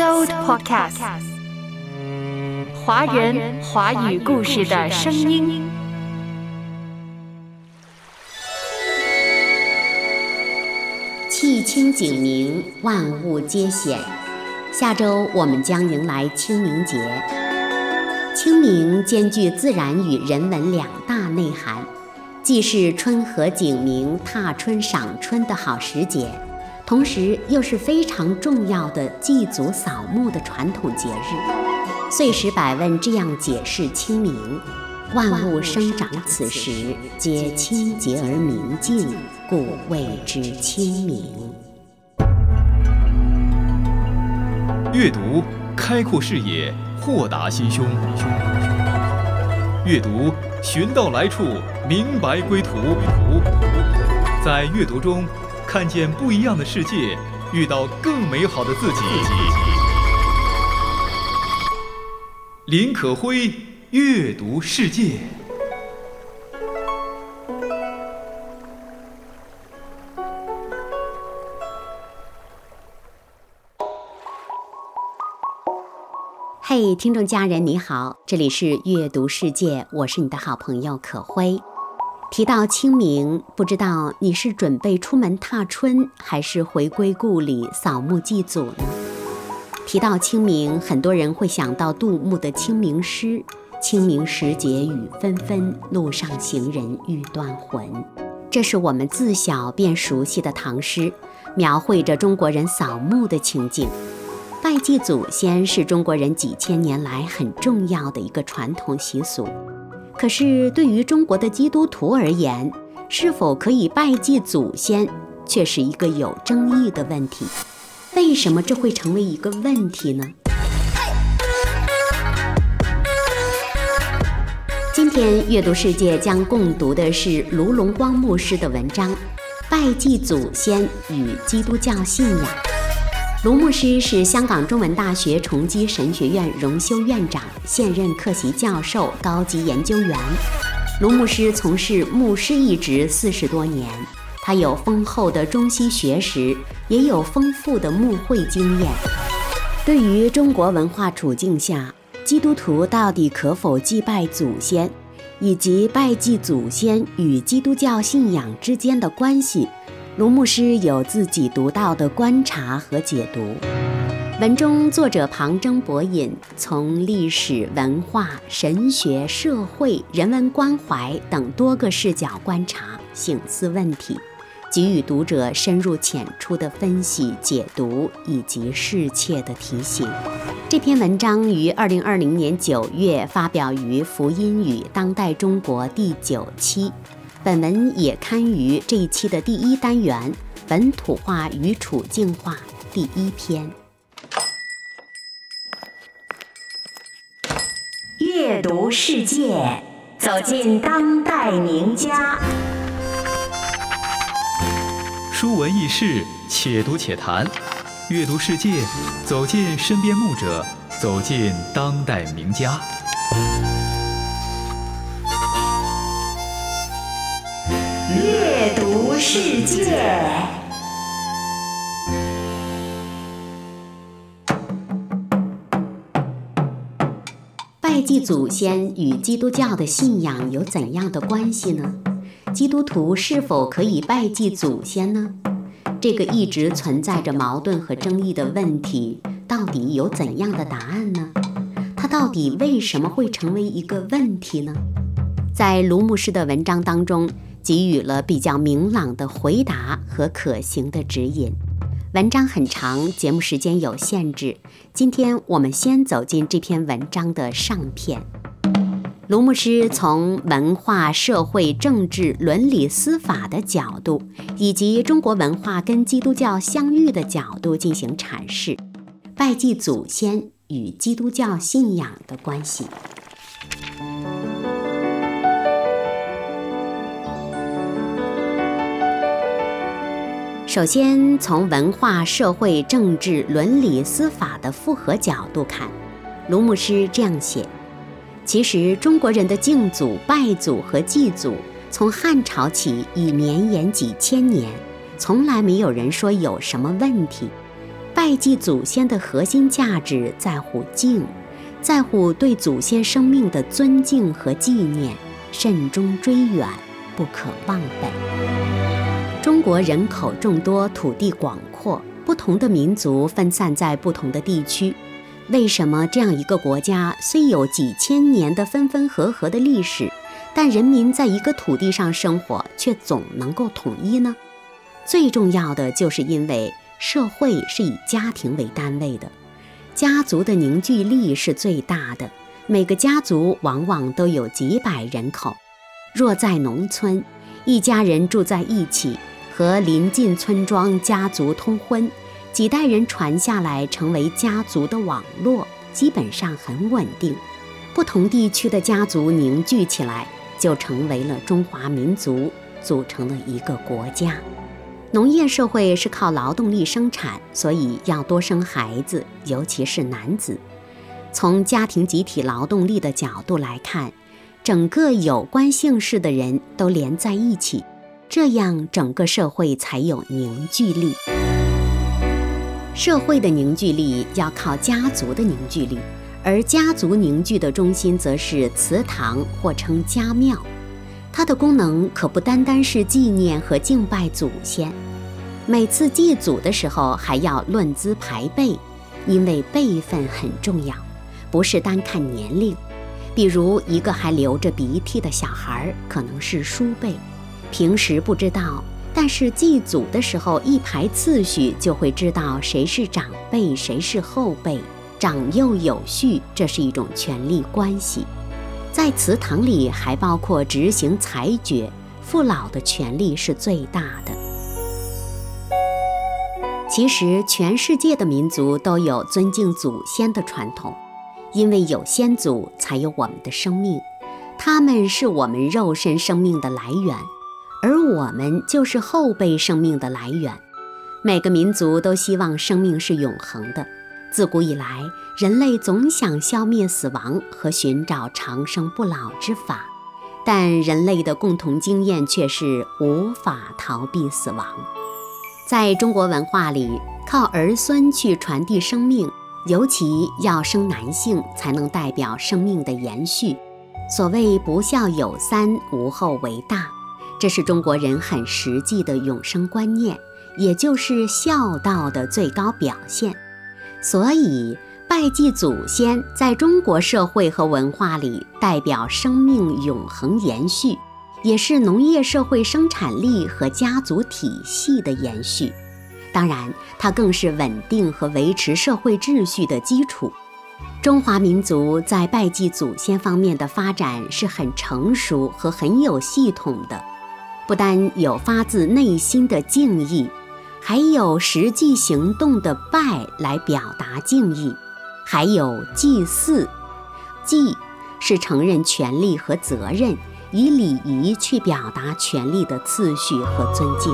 So Podcast，华人华语故事的声音。气清景明，万物皆显。下周我们将迎来清明节。清明兼具自然与人文两大内涵，既是春和景明、踏春赏春的好时节。同时，又是非常重要的祭祖扫墓的传统节日。岁时百问这样解释清明：万物生长此时，皆清洁而明净，故谓之清明。阅读开阔视野，豁达心胸；阅读寻到来处，明白归途。在阅读中。看见不一样的世界，遇到更美好的自己。林可辉阅读世界。嘿，听众家人你好，这里是阅读世界，我是你的好朋友可辉。提到清明，不知道你是准备出门踏春，还是回归故里扫墓祭祖呢？提到清明，很多人会想到杜牧的清明诗：“清明时节雨纷纷，路上行人欲断魂。”这是我们自小便熟悉的唐诗，描绘着中国人扫墓的情景。拜祭祖先是中国人几千年来很重要的一个传统习俗。可是，对于中国的基督徒而言，是否可以拜祭祖先，却是一个有争议的问题。为什么这会成为一个问题呢？今天阅读世界将共读的是卢龙光牧师的文章《拜祭祖先与基督教信仰》。卢牧师是香港中文大学崇基神学院荣休院长，现任客席教授、高级研究员。卢牧师从事牧师一职四十多年，他有丰厚的中西学识，也有丰富的牧会经验。对于中国文化处境下，基督徒到底可否祭拜祖先，以及拜祭祖先与基督教信仰之间的关系？卢牧师有自己独到的观察和解读。文中作者旁征博引，从历史文化、神学、社会、人文关怀等多个视角观察、醒思问题，给予读者深入浅出的分析解读以及适切的提醒。这篇文章于二零二零年九月发表于《福音与当代中国》第九期。本文也刊于这一期的第一单元《本土化与处境化》第一篇。阅读世界，走进当代名家。书文轶事，且读且谈。阅读世界，走进身边牧者，走进当代名家。阅读世界，拜祭祖先与基督教的信仰有怎样的关系呢？基督徒是否可以拜祭祖先呢？这个一直存在着矛盾和争议的问题，到底有怎样的答案呢？它到底为什么会成为一个问题呢？在卢牧师的文章当中。给予了比较明朗的回答和可行的指引。文章很长，节目时间有限制。今天我们先走进这篇文章的上篇。卢牧师从文化、社会、政治、伦理、司法的角度，以及中国文化跟基督教相遇的角度进行阐释，拜祭祖先与基督教信仰的关系。首先，从文化、社会、政治、伦理、司法的复合角度看，卢牧师这样写：其实中国人的敬祖、拜祖和祭祖，从汉朝起已绵延几千年，从来没有人说有什么问题。拜祭祖先的核心价值在乎敬，在乎对祖先生命的尊敬和纪念，慎终追远，不可忘本。中国人口众多，土地广阔，不同的民族分散在不同的地区。为什么这样一个国家虽有几千年的分分合合的历史，但人民在一个土地上生活却总能够统一呢？最重要的就是因为社会是以家庭为单位的，家族的凝聚力是最大的。每个家族往往都有几百人口。若在农村，一家人住在一起，和邻近村庄家族通婚。几代人传下来，成为家族的网络，基本上很稳定。不同地区的家族凝聚起来，就成为了中华民族，组成了一个国家。农业社会是靠劳动力生产，所以要多生孩子，尤其是男子。从家庭集体劳动力的角度来看，整个有关姓氏的人都连在一起，这样整个社会才有凝聚力。社会的凝聚力要靠家族的凝聚力，而家族凝聚的中心则是祠堂或称家庙。它的功能可不单单是纪念和敬拜祖先，每次祭祖的时候还要论资排辈，因为辈分很重要，不是单看年龄。比如一个还流着鼻涕的小孩，可能是叔辈，平时不知道。但是祭祖的时候，一排次序就会知道谁是长辈，谁是后辈，长幼有序，这是一种权力关系。在祠堂里还包括执行裁决，父老的权力是最大的。其实，全世界的民族都有尊敬祖先的传统，因为有先祖，才有我们的生命，他们是我们肉身生命的来源。而我们就是后辈生命的来源。每个民族都希望生命是永恒的。自古以来，人类总想消灭死亡和寻找长生不老之法，但人类的共同经验却是无法逃避死亡。在中国文化里，靠儿孙去传递生命，尤其要生男性，才能代表生命的延续。所谓“不孝有三，无后为大”。这是中国人很实际的永生观念，也就是孝道的最高表现。所以，拜祭祖先在中国社会和文化里代表生命永恒延续，也是农业社会生产力和家族体系的延续。当然，它更是稳定和维持社会秩序的基础。中华民族在拜祭祖先方面的发展是很成熟和很有系统的。不单有发自内心的敬意，还有实际行动的拜来表达敬意，还有祭祀。祭是承认权利和责任，以礼仪去表达权利的次序和尊敬。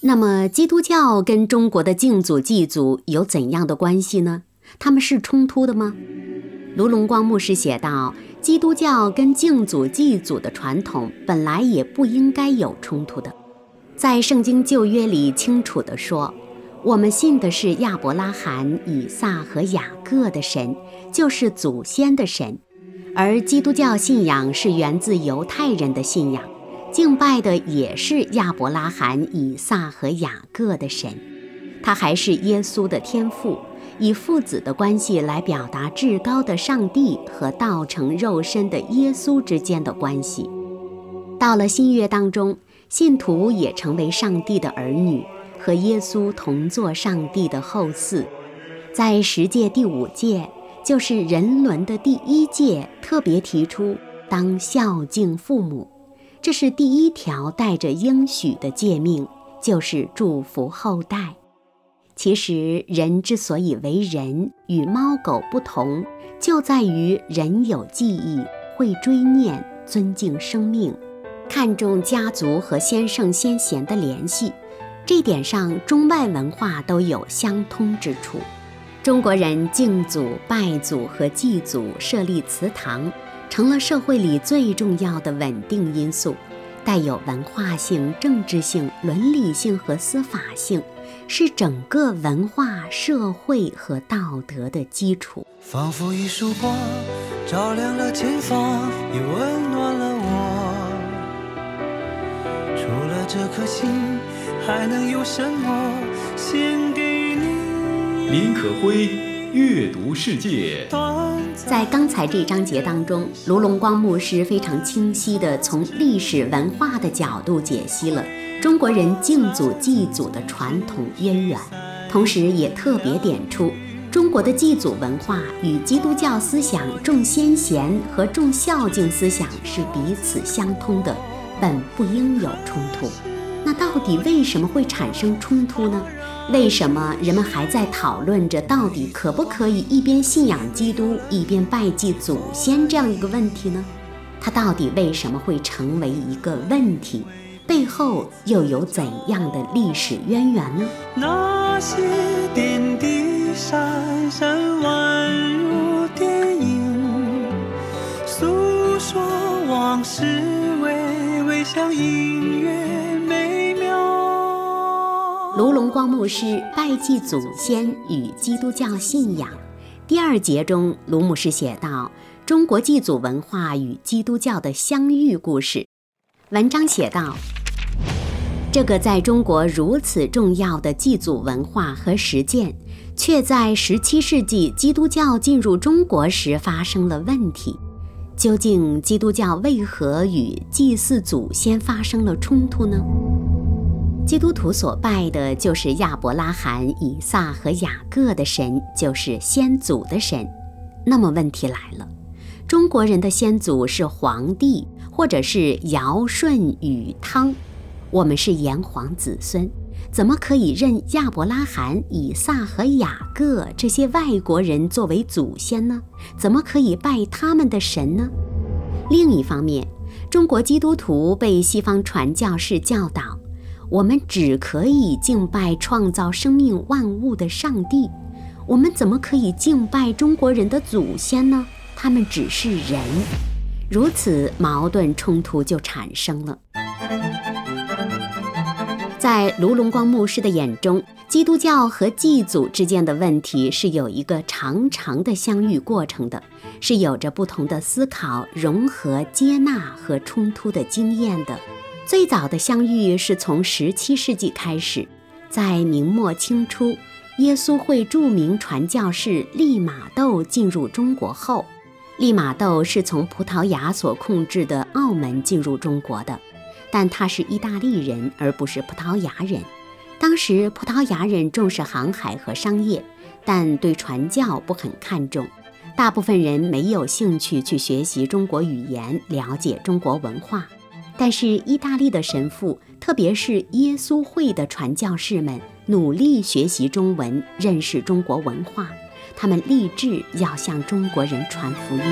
那么，基督教跟中国的敬祖祭祖有怎样的关系呢？他们是冲突的吗？卢龙光牧师写道。基督教跟敬祖祭祖的传统本来也不应该有冲突的，在圣经旧约里清楚地说，我们信的是亚伯拉罕、以撒和雅各的神，就是祖先的神；而基督教信仰是源自犹太人的信仰，敬拜的也是亚伯拉罕、以撒和雅各的神，他还是耶稣的天父。以父子的关系来表达至高的上帝和道成肉身的耶稣之间的关系。到了新约当中，信徒也成为上帝的儿女，和耶稣同作上帝的后嗣。在十诫第五诫，就是人伦的第一诫，特别提出当孝敬父母，这是第一条带着应许的诫命，就是祝福后代。其实，人之所以为人，与猫狗不同，就在于人有记忆，会追念、尊敬生命，看重家族和先圣先贤的联系。这点上，中外文化都有相通之处。中国人敬祖、拜祖和祭祖，设立祠堂，成了社会里最重要的稳定因素，带有文化性、政治性、伦理性和司法性。是整个文化、社会和道德的基础。仿佛一束光，照亮了前方，也温暖了我。除了这颗心，还能有什么献给你？林可辉，阅读世界。在刚才这章节当中，卢龙光牧师非常清晰地从历史文化的角度解析了中国人敬祖祭祖的传统渊源，同时也特别点出。中国的祭祖文化与基督教思想重先贤和重孝敬思想是彼此相通的，本不应有冲突。那到底为什么会产生冲突呢？为什么人们还在讨论着到底可不可以一边信仰基督一边拜祭祖先这样一个问题呢？它到底为什么会成为一个问题？背后又有怎样的历史渊源呢？那些点滴。闪闪宛如电影，诉说往事，微微像音光牧师拜祭祖先与基督教信仰第二节中，卢牧师写道：中国祭祖文化与基督教的相遇故事。文章写道：这个在中国如此重要的祭祖文化和实践。却在17世纪基督教进入中国时发生了问题。究竟基督教为何与祭祀祖先发生了冲突呢？基督徒所拜的就是亚伯拉罕、以撒和雅各的神，就是先祖的神。那么问题来了：中国人的先祖是黄帝，或者是尧舜禹汤，我们是炎黄子孙。怎么可以认亚伯拉罕、以撒和雅各这些外国人作为祖先呢？怎么可以拜他们的神呢？另一方面，中国基督徒被西方传教士教导，我们只可以敬拜创造生命万物的上帝，我们怎么可以敬拜中国人的祖先呢？他们只是人，如此矛盾冲突就产生了。在卢龙光牧师的眼中，基督教和祭祖之间的问题是有一个长长的相遇过程的，是有着不同的思考、融合、接纳和冲突的经验的。最早的相遇是从十七世纪开始，在明末清初，耶稣会著名传教士利玛窦进入中国后，利玛窦是从葡萄牙所控制的澳门进入中国的。但他是意大利人，而不是葡萄牙人。当时葡萄牙人重视航海和商业，但对传教不很看重。大部分人没有兴趣去学习中国语言，了解中国文化。但是意大利的神父，特别是耶稣会的传教士们，努力学习中文，认识中国文化。他们立志要向中国人传福音。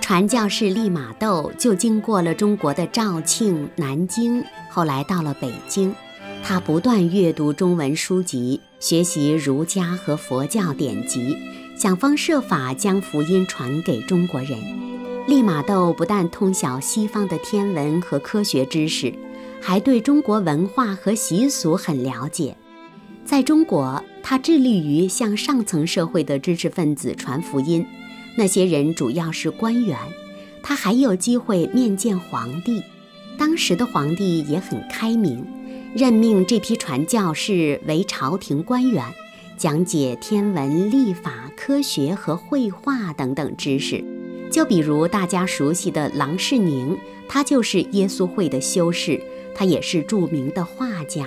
传教士利玛窦就经过了中国的肇庆、南京，后来到了北京。他不断阅读中文书籍，学习儒家和佛教典籍，想方设法将福音传给中国人。利玛窦不但通晓西方的天文和科学知识，还对中国文化和习俗很了解。在中国，他致力于向上层社会的知识分子传福音。那些人主要是官员，他还有机会面见皇帝。当时的皇帝也很开明，任命这批传教士为朝廷官员，讲解天文、历法、科学和绘画等等知识。就比如大家熟悉的郎世宁，他就是耶稣会的修士，他也是著名的画家。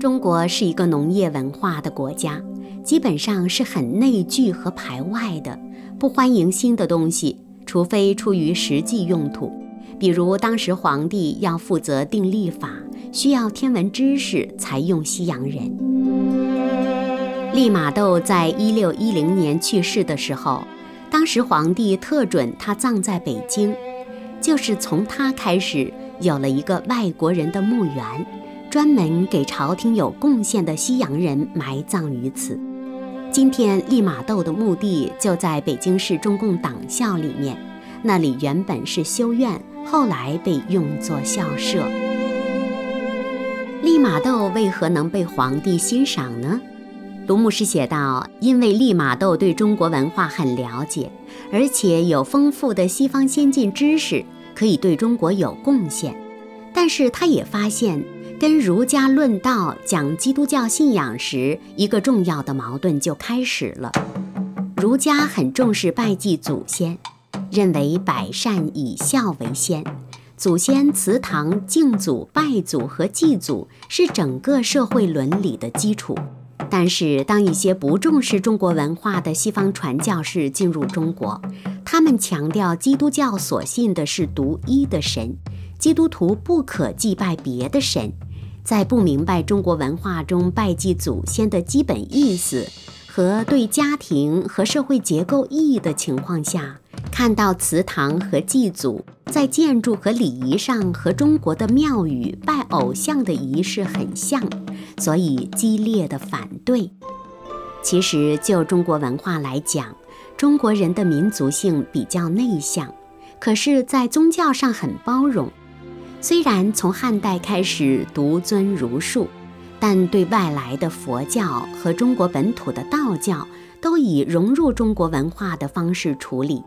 中国是一个农业文化的国家，基本上是很内聚和排外的。不欢迎新的东西，除非出于实际用途。比如当时皇帝要负责定历法，需要天文知识才用西洋人。利玛窦在一六一零年去世的时候，当时皇帝特准他葬在北京，就是从他开始有了一个外国人的墓园，专门给朝廷有贡献的西洋人埋葬于此。今天利玛窦的墓地就在北京市中共党校里面，那里原本是修院，后来被用作校舍。利玛窦为何能被皇帝欣赏呢？卢牧师写道：“因为利玛窦对中国文化很了解，而且有丰富的西方先进知识，可以对中国有贡献。但是他也发现，跟儒家论道、讲基督教信仰时，一个重要的矛盾就开始了。儒家很重视拜祭祖先，认为百善以孝为先，祖先祠堂敬祖、拜祖和祭祖是整个社会伦理的基础。”但是，当一些不重视中国文化的西方传教士进入中国，他们强调基督教所信的是独一的神，基督徒不可祭拜别的神。在不明白中国文化中拜祭祖先的基本意思和对家庭和社会结构意义的情况下，看到祠堂和祭祖在建筑和礼仪上和中国的庙宇拜偶像的仪式很像。所以激烈的反对。其实就中国文化来讲，中国人的民族性比较内向，可是，在宗教上很包容。虽然从汉代开始独尊儒术，但对外来的佛教和中国本土的道教都以融入中国文化的方式处理，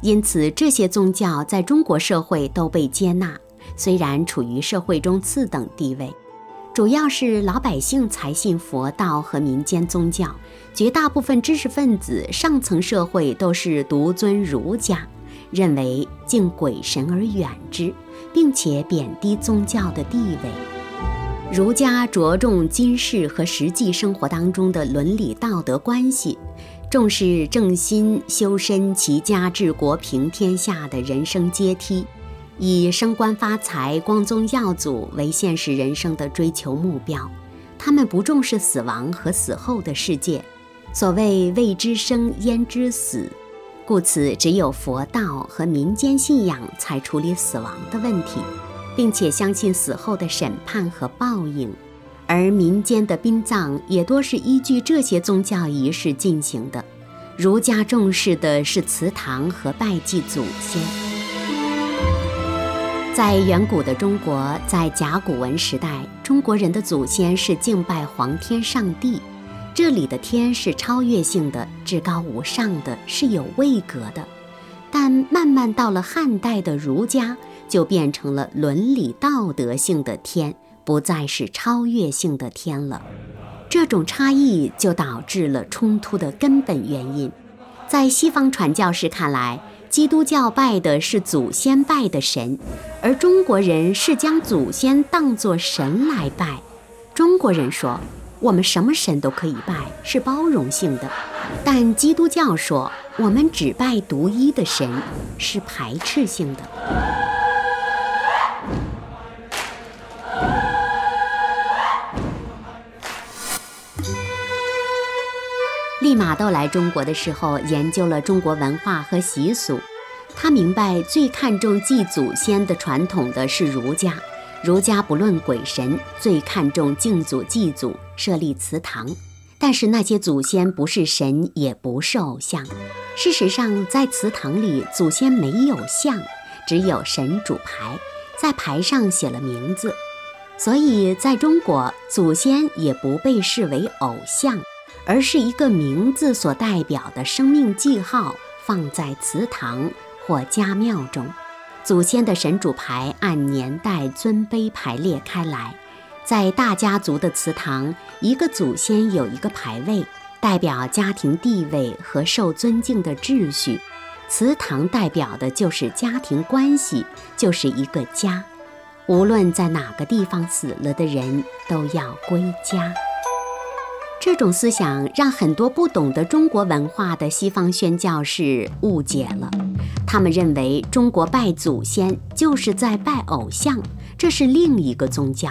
因此这些宗教在中国社会都被接纳，虽然处于社会中次等地位。主要是老百姓才信佛道和民间宗教，绝大部分知识分子、上层社会都是独尊儒家，认为敬鬼神而远之，并且贬低宗教的地位。儒家着重今世和实际生活当中的伦理道德关系，重视正心、修身、齐家、治国、平天下的人生阶梯。以升官发财、光宗耀祖为现实人生的追求目标，他们不重视死亡和死后的世界。所谓“未知生，焉知死”，故此只有佛道和民间信仰才处理死亡的问题，并且相信死后的审判和报应。而民间的殡葬也多是依据这些宗教仪式进行的。儒家重视的是祠堂和拜祭祖先。在远古的中国，在甲骨文时代，中国人的祖先是敬拜皇天上帝。这里的天是超越性的、至高无上的，是有位格的。但慢慢到了汉代的儒家，就变成了伦理道德性的天，不再是超越性的天了。这种差异就导致了冲突的根本原因。在西方传教士看来，基督教拜的是祖先拜的神，而中国人是将祖先当作神来拜。中国人说，我们什么神都可以拜，是包容性的；但基督教说，我们只拜独一的神，是排斥性的。利玛窦来中国的时候，研究了中国文化和习俗。他明白，最看重祭祖先的传统的是儒家。儒家不论鬼神，最看重敬祖祭祖，设立祠堂。但是那些祖先不是神，也不是偶像。事实上，在祠堂里，祖先没有像，只有神主牌，在牌上写了名字。所以，在中国，祖先也不被视为偶像。而是一个名字所代表的生命记号，放在祠堂或家庙中。祖先的神主牌按年代尊卑排列开来，在大家族的祠堂，一个祖先有一个牌位，代表家庭地位和受尊敬的秩序。祠堂代表的就是家庭关系，就是一个家。无论在哪个地方死了的人，都要归家。这种思想让很多不懂得中国文化的西方宣教士误解了，他们认为中国拜祖先就是在拜偶像，这是另一个宗教。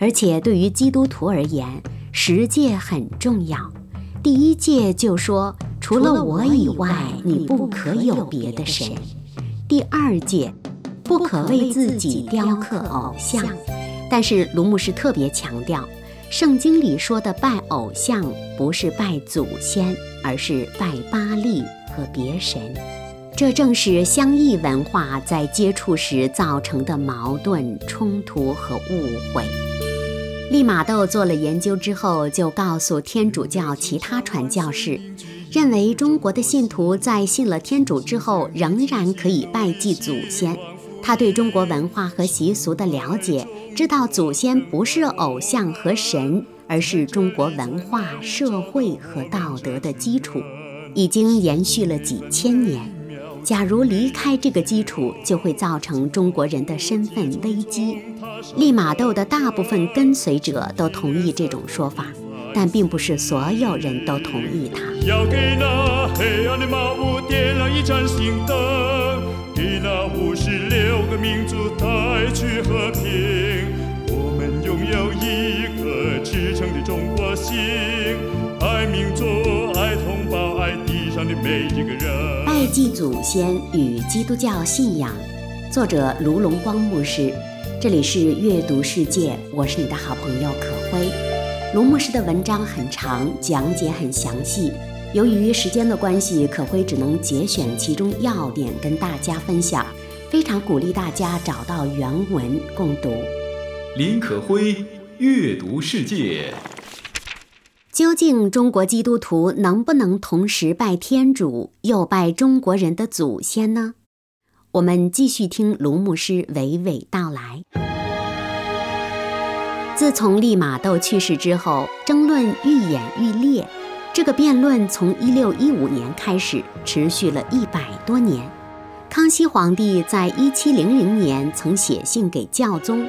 而且对于基督徒而言，十诫很重要。第一诫就说，除了我以外，你不可有别的神。第二诫，不可为自己雕刻偶像。但是卢牧师特别强调。圣经里说的拜偶像，不是拜祖先，而是拜巴利和别神。这正是相异文化在接触时造成的矛盾冲突和误会。利玛窦做了研究之后，就告诉天主教其他传教士，认为中国的信徒在信了天主之后，仍然可以拜祭祖先。他对中国文化和习俗的了解，知道祖先不是偶像和神，而是中国文化、社会和道德的基础，已经延续了几千年。假如离开这个基础，就会造成中国人的身份危机。利玛窦的大部分跟随者都同意这种说法，但并不是所有人都同意他。要给那黑暗的茅屋点亮一盏心灯，给那五十六个民族带去和平。心，爱民族，爱同胞，爱地上的每一个人。拜祭祖先与基督教信仰，作者卢龙光牧师。这里是阅读世界，我是你的好朋友可辉。卢牧师的文章很长，讲解很详细。由于时间的关系，可辉只能节选其中要点跟大家分享。非常鼓励大家找到原文共读。林可辉阅读世界。究竟中国基督徒能不能同时拜天主又拜中国人的祖先呢？我们继续听卢牧师娓娓道来。自从利玛窦去世之后，争论愈演愈烈。这个辩论从1615年开始，持续了一百多年。康熙皇帝在1700年曾写信给教宗，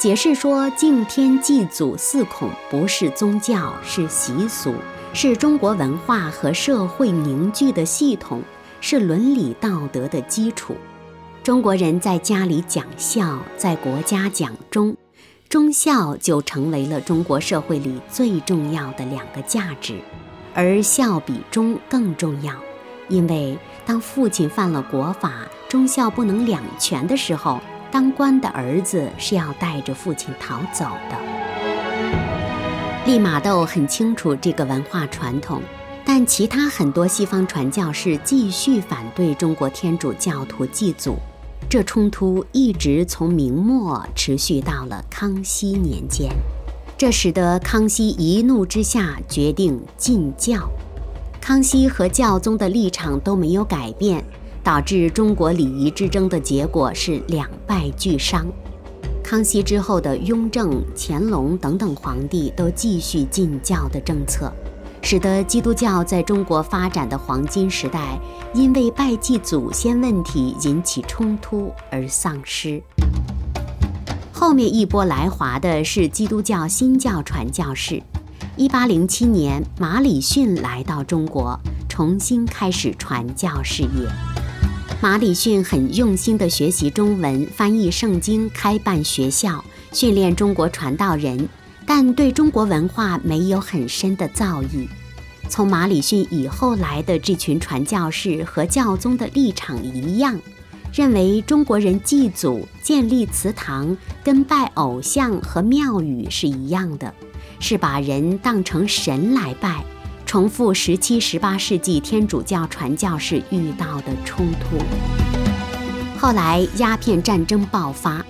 解释说敬天祭祖祀孔不是宗教，是习俗，是中国文化和社会凝聚的系统，是伦理道德的基础。中国人在家里讲孝，在国家讲忠，忠孝就成为了中国社会里最重要的两个价值，而孝比忠更重要，因为当父亲犯了国法，忠孝不能两全的时候，当官的儿子是要带着父亲逃走的。利玛窦很清楚这个文化传统。但其他很多西方传教士继续反对中国天主教徒祭祖，这冲突一直从明末持续到了康熙年间，这使得康熙一怒之下决定禁教。康熙和教宗的立场都没有改变，导致中国礼仪之争的结果是两败俱伤。康熙之后的雍正、乾隆等等皇帝都继续禁教的政策。使得基督教在中国发展的黄金时代，因为拜祭祖先问题引起冲突而丧失。后面一波来华的是基督教新教传教士。一八零七年，马礼逊来到中国，重新开始传教事业。马礼逊很用心地学习中文，翻译圣经，开办学校，训练中国传道人。但对中国文化没有很深的造诣。从马礼逊以后来的这群传教士和教宗的立场一样，认为中国人祭祖、建立祠堂跟拜偶像和庙宇是一样的，是把人当成神来拜，重复十七、十八世纪天主教传教士遇到的冲突。后来鸦片战争爆发。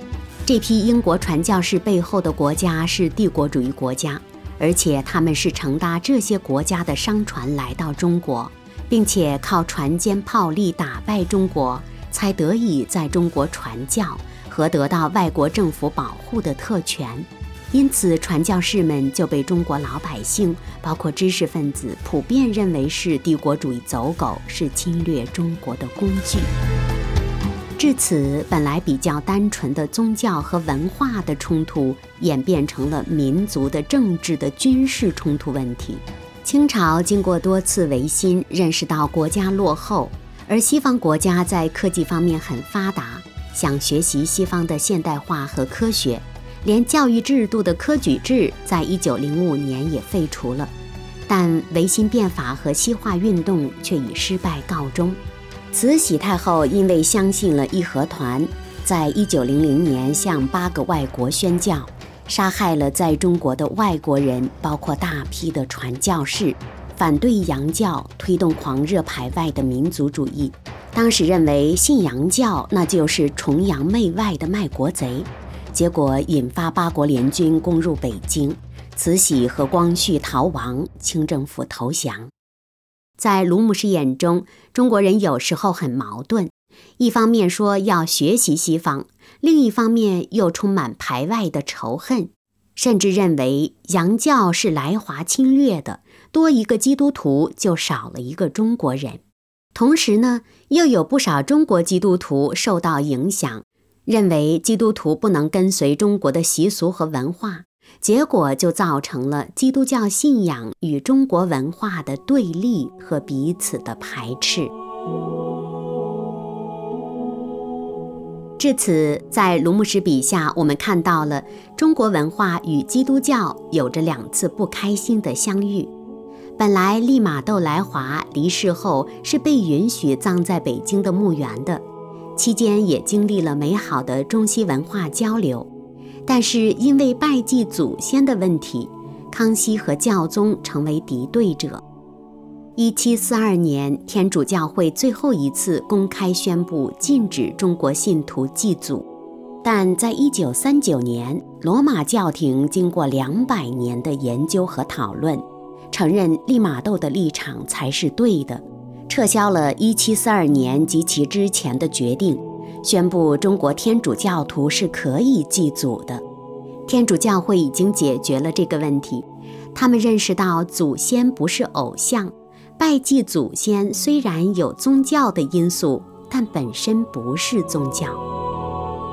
这批英国传教士背后的国家是帝国主义国家，而且他们是乘搭这些国家的商船来到中国，并且靠船坚炮利打败中国，才得以在中国传教和得到外国政府保护的特权。因此，传教士们就被中国老百姓，包括知识分子，普遍认为是帝国主义走狗，是侵略中国的工具。至此，本来比较单纯的宗教和文化的冲突，演变成了民族的政治的军事冲突问题。清朝经过多次维新，认识到国家落后，而西方国家在科技方面很发达，想学习西方的现代化和科学，连教育制度的科举制在一九零五年也废除了。但维新变法和西化运动却以失败告终。慈禧太后因为相信了义和团，在一九零零年向八个外国宣教，杀害了在中国的外国人，包括大批的传教士，反对洋教，推动狂热排外的民族主义。当时认为信洋教那就是崇洋媚外的卖国贼，结果引发八国联军攻入北京，慈禧和光绪逃亡，清政府投降。在卢牧师眼中，中国人有时候很矛盾，一方面说要学习西方，另一方面又充满排外的仇恨，甚至认为洋教是来华侵略的，多一个基督徒就少了一个中国人。同时呢，又有不少中国基督徒受到影响，认为基督徒不能跟随中国的习俗和文化。结果就造成了基督教信仰与中国文化的对立和彼此的排斥。至此，在卢牧师笔下，我们看到了中国文化与基督教有着两次不开心的相遇。本来利玛窦来华离世后是被允许葬在北京的墓园的，期间也经历了美好的中西文化交流。但是因为拜祭祖先的问题，康熙和教宗成为敌对者。一七四二年，天主教会最后一次公开宣布禁止中国信徒祭祖。但在一九三九年，罗马教廷经过两百年的研究和讨论，承认利玛窦的立场才是对的，撤销了一七四二年及其之前的决定。宣布中国天主教徒是可以祭祖的。天主教会已经解决了这个问题，他们认识到祖先不是偶像，拜祭祖先虽然有宗教的因素，但本身不是宗教。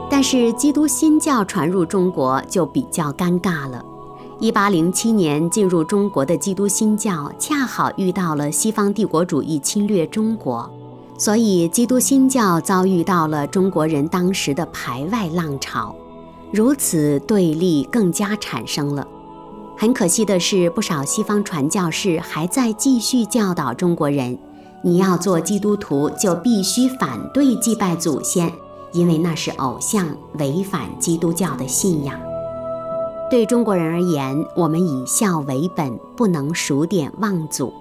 但是基督新教传入中国就比较尴尬了。一八零七年进入中国的基督新教，恰好遇到了西方帝国主义侵略中国。所以，基督新教遭遇到了中国人当时的排外浪潮，如此对立更加产生了。很可惜的是，不少西方传教士还在继续教导中国人：你要做基督徒，就必须反对祭拜祖先，因为那是偶像，违反基督教的信仰。对中国人而言，我们以孝为本，不能数典忘祖。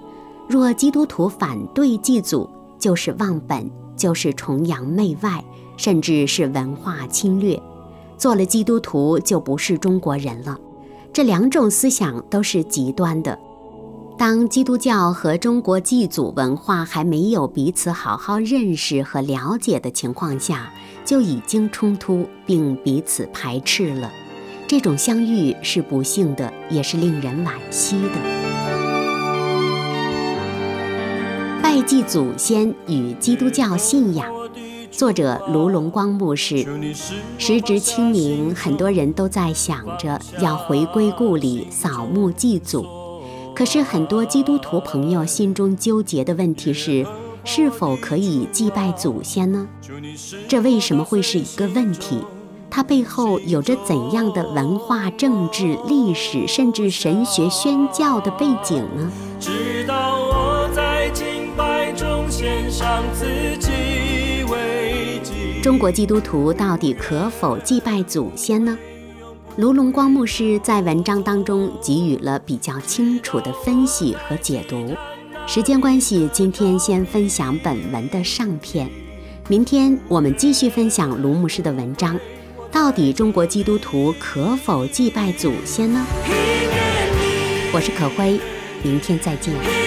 若基督徒反对祭祖，就是忘本，就是崇洋媚外，甚至是文化侵略。做了基督徒就不是中国人了。这两种思想都是极端的。当基督教和中国祭祖文化还没有彼此好好认识和了解的情况下，就已经冲突并彼此排斥了。这种相遇是不幸的，也是令人惋惜的。拜祭祖先与基督教信仰，作者卢龙光牧师。时值清明，很多人都在想着要回归故里扫墓祭祖。可是很多基督徒朋友心中纠结的问题是：是否可以祭拜祖先呢？这为什么会是一个问题？它背后有着怎样的文化、政治、历史，甚至神学宣教的背景呢？直到我在中国基督徒到底可否祭拜祖先呢？卢龙光牧师在文章当中给予了比较清楚的分析和解读。时间关系，今天先分享本文的上篇，明天我们继续分享卢牧师的文章。到底中国基督徒可否祭拜祖先呢？我是可辉，明天再见。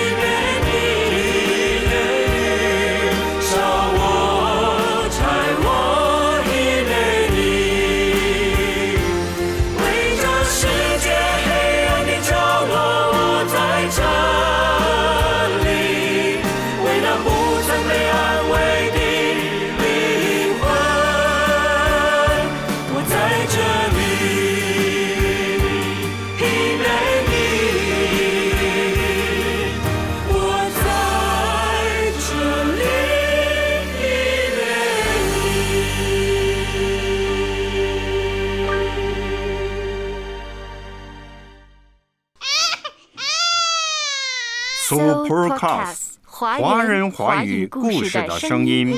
华人华语故事的声音。